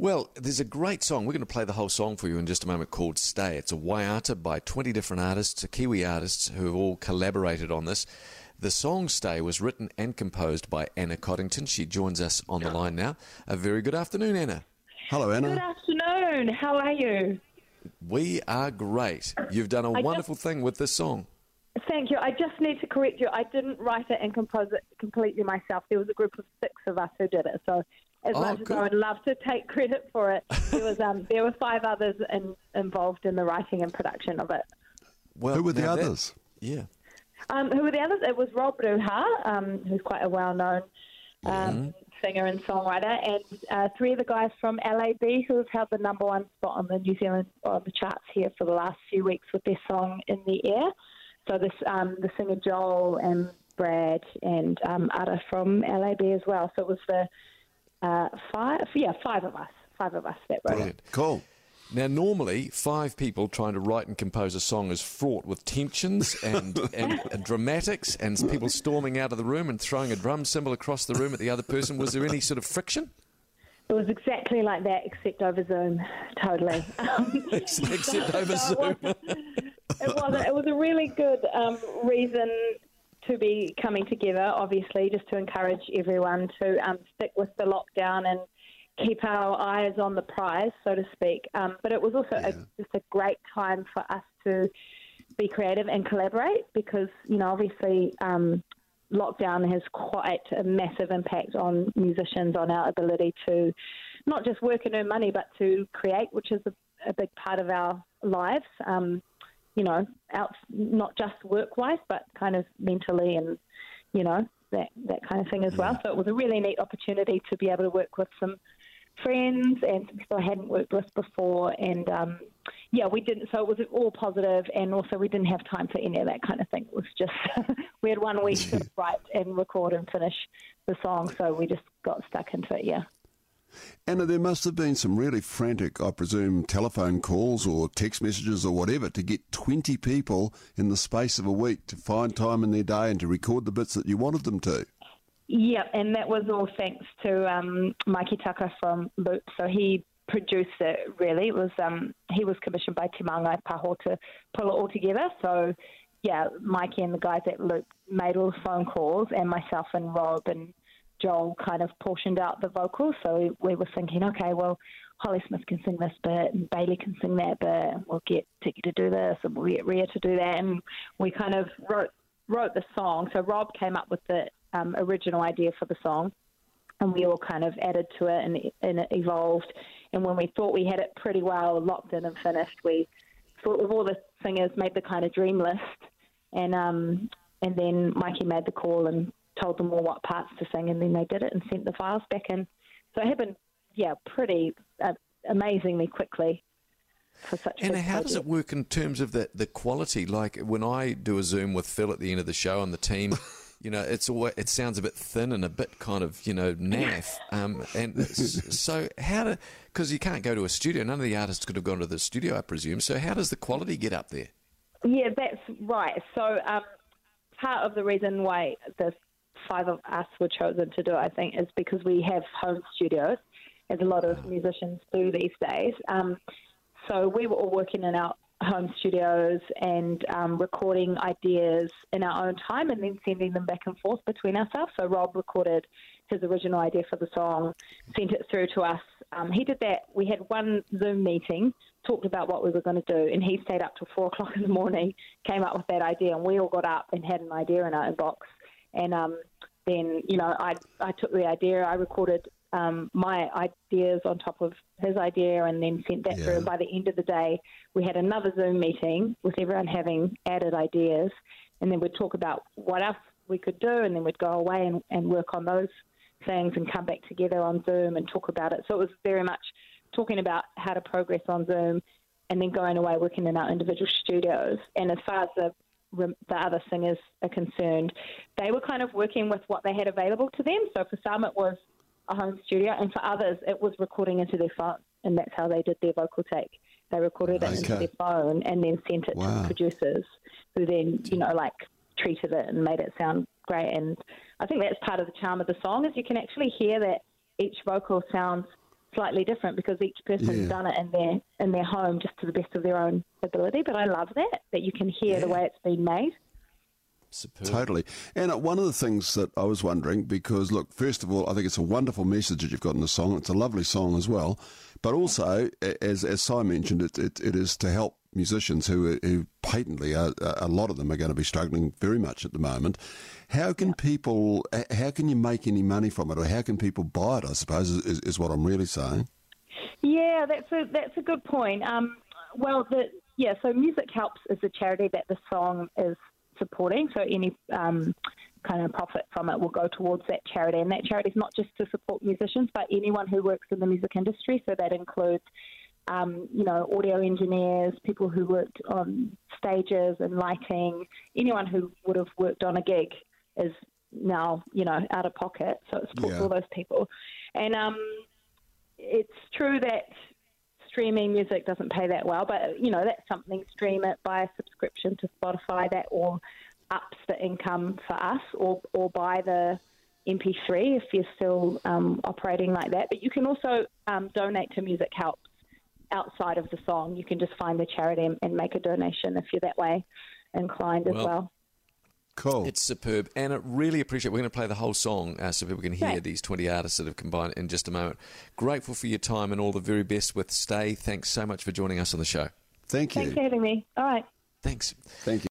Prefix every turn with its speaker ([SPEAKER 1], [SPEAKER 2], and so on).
[SPEAKER 1] Well, there's a great song. We're going to play the whole song for you in just a moment called Stay. It's a Waiata by 20 different artists, Kiwi artists who have all collaborated on this. The song Stay was written and composed by Anna Coddington. She joins us on the line now. A very good afternoon, Anna.
[SPEAKER 2] Hello, Anna.
[SPEAKER 3] Good afternoon. How are you?
[SPEAKER 1] We are great. You've done a
[SPEAKER 3] I
[SPEAKER 1] wonderful thing with this song.
[SPEAKER 3] Thank you. I just need to correct you. I didn't write it and compose it completely myself. There was a group of six of us who did it. So, as
[SPEAKER 1] Oh,
[SPEAKER 3] much as. I would love to take credit for it, there was um, there were five others in, involved in the writing and production of it.
[SPEAKER 1] Well,
[SPEAKER 2] Who were the
[SPEAKER 1] now that-
[SPEAKER 2] others?
[SPEAKER 1] yeah.
[SPEAKER 3] Um, who were the others? It was Rob Ruha, um, who's quite a well-known um, singer and songwriter, and uh, three of the guys from LAB who have held the number one spot on the New Zealand on the charts here for the last few weeks with their song "In the Air." So this, um, the singer Joel and Brad and um, Ara from LAB as well. So it was the uh, five, yeah, five of us, five of us that wrote it.
[SPEAKER 2] Cool.
[SPEAKER 1] Now, normally, five people trying to write and compose a song is fraught with tensions and, and, and dramatics and people storming out of the room and throwing a drum cymbal across the room at the other person. Was there any sort of friction?
[SPEAKER 3] It was exactly like that, except over Zoom. Totally. Um,
[SPEAKER 1] Except over
[SPEAKER 3] So
[SPEAKER 1] Zoom.
[SPEAKER 3] It was, it was, a, it was a really good um, reason to be coming together, obviously, just to encourage everyone to um, stick with the lockdown and keep our eyes on the prize, so to speak. Um, but it was also a, just a great time for us to be creative and collaborate because, you know, obviously um, lockdown has quite a massive impact on musicians, on our ability to not just work and earn money, but to create, which is a, a big part of our lives. Um, you know, out not just work wise, but kind of mentally and you know that that kind of thing as well. So it was a really neat opportunity to be able to work with some friends and some people I hadn't worked with before, and um, yeah, we didn't. So it was all positive, and also we didn't have time for any of that kind of thing. It was just we had one week to write and record and finish the song, so we just got stuck into it. Yeah.
[SPEAKER 2] Anna, there must have been some really frantic, I presume, telephone calls or text messages or whatever to get 20 people in the space of a week to find time in their day and to record the bits that you wanted them to.
[SPEAKER 3] Yeah, and that was all thanks to um, Mikee Tucker from Loop. So he produced it. Really, it was um, he was commissioned by Te Māngai Pāho to pull it all together. So yeah, Mikee and the guys at Loop made all the phone calls, and myself and Rob and Joel kind of portioned out the vocals. So we were thinking, okay, well, Hollie Smith can sing this bit, and Bailey can sing that bit. And we'll get Tiki to do this, and we'll get Ria to do that, and we kind of wrote wrote the song. So Rob came up with the um, original idea for the song, and we all kind of added to it, and, and it evolved. And when we thought we had it pretty well locked in and finished, we thought of all the singers, made the kind of dream list, and um, and then Mikee made the call and told them all what parts to sing, and then they did it and sent the files back in. So it happened, yeah, pretty uh, amazingly quickly for such.
[SPEAKER 1] And how does it work in terms of the, the quality? Like when I do a Zoom with Phil at the end of the show and the team, you know, it's all, it sounds a bit thin and a bit kind of, you know, naff. Um, and so how do, because you can't go to a studio, none of the artists could have gone to the studio, I presume. So how does the quality get up there?
[SPEAKER 3] Yeah, that's right. So um, part of the reason why the five of us were chosen to do it, I think, is because we have home studios, as a lot of musicians do these days. Um, so we were all working in our home studios and um, recording ideas in our own time and then sending them back and forth between ourselves. So Rob recorded his original idea for the song, sent it through to us. Um, he did that. We had one Zoom meeting, talked about what we were going to do, and he stayed up till four o'clock in the morning, came up with that idea, and we all got up and had an idea in our inbox. And um, then, you know, I I took the idea, I recorded um, my ideas on top of his idea, and then sent that
[SPEAKER 2] Yeah.
[SPEAKER 3] through. And by the end of the day, we had another Zoom meeting with everyone having added ideas, and then we'd talk about what else we could do, and then we'd go away and, and work on those things and come back together on Zoom and talk about it. So it was very much talking about how to progress on Zoom and then going away working in our individual studios. And as far as the the other singers are concerned, they were kind of working with what they had available to them. So for some, it was a home studio, and for others, it was recording into their phone, and that's how they did their vocal take. They recorded it into their phone and then sent it to
[SPEAKER 2] Wow.
[SPEAKER 3] the producers, who then, you know, like treated it and made it sound great. And I think that's part of the charm of the song is you can actually hear that each vocal sounds slightly different because each person's
[SPEAKER 2] Yeah.
[SPEAKER 3] done it in their in their home just to the best of their own ability. But I love that that you can hear the way it's been made.
[SPEAKER 1] Superb.
[SPEAKER 2] Totally. And uh, one of the things that I was wondering, because look, first of all, I think it's a wonderful message that you've got in the song. It's a lovely song as well. But also, as as Si mentioned, it, it, it is to help musicians who who patently are, a lot of them are going to be struggling very much at the moment. How can people? How can you make any money from it, or how can people buy it? I suppose is, is what I'm really saying.
[SPEAKER 3] Yeah, that's a that's a good point. Um, well, the yeah, so Music Helps is a charity that the song is supporting. So any um, kind of profit from it will go towards that charity, and that charity is not just to support musicians, but anyone who works in the music industry. So that includes um, you know, audio engineers, people who worked on stages and lighting, anyone who would have worked on a gig is now, you know, out of pocket. So it supports
[SPEAKER 2] Yeah.
[SPEAKER 3] all those people. And um, it's true that streaming music doesn't pay that well, but, you know, that's something, stream it, buy a subscription to Spotify, that all ups the income for us, or, or buy the MP3 if you're still um, operating like that. But you can also um, donate to Music Helps outside of the song. You can just find the charity and, and make a donation if you're that way inclined as
[SPEAKER 1] Well,
[SPEAKER 3] well.
[SPEAKER 2] Cool.
[SPEAKER 1] It's superb, and I really appreciate. We're going to play the whole song uh, so people can hear
[SPEAKER 3] Great.
[SPEAKER 1] these twenty artists that have combined in just a moment. Grateful for your time and all the very best with Stay. Thanks so much for joining us on the show.
[SPEAKER 2] Thank you.
[SPEAKER 3] Thanks for having me. All right.
[SPEAKER 1] Thanks.
[SPEAKER 2] Thank you.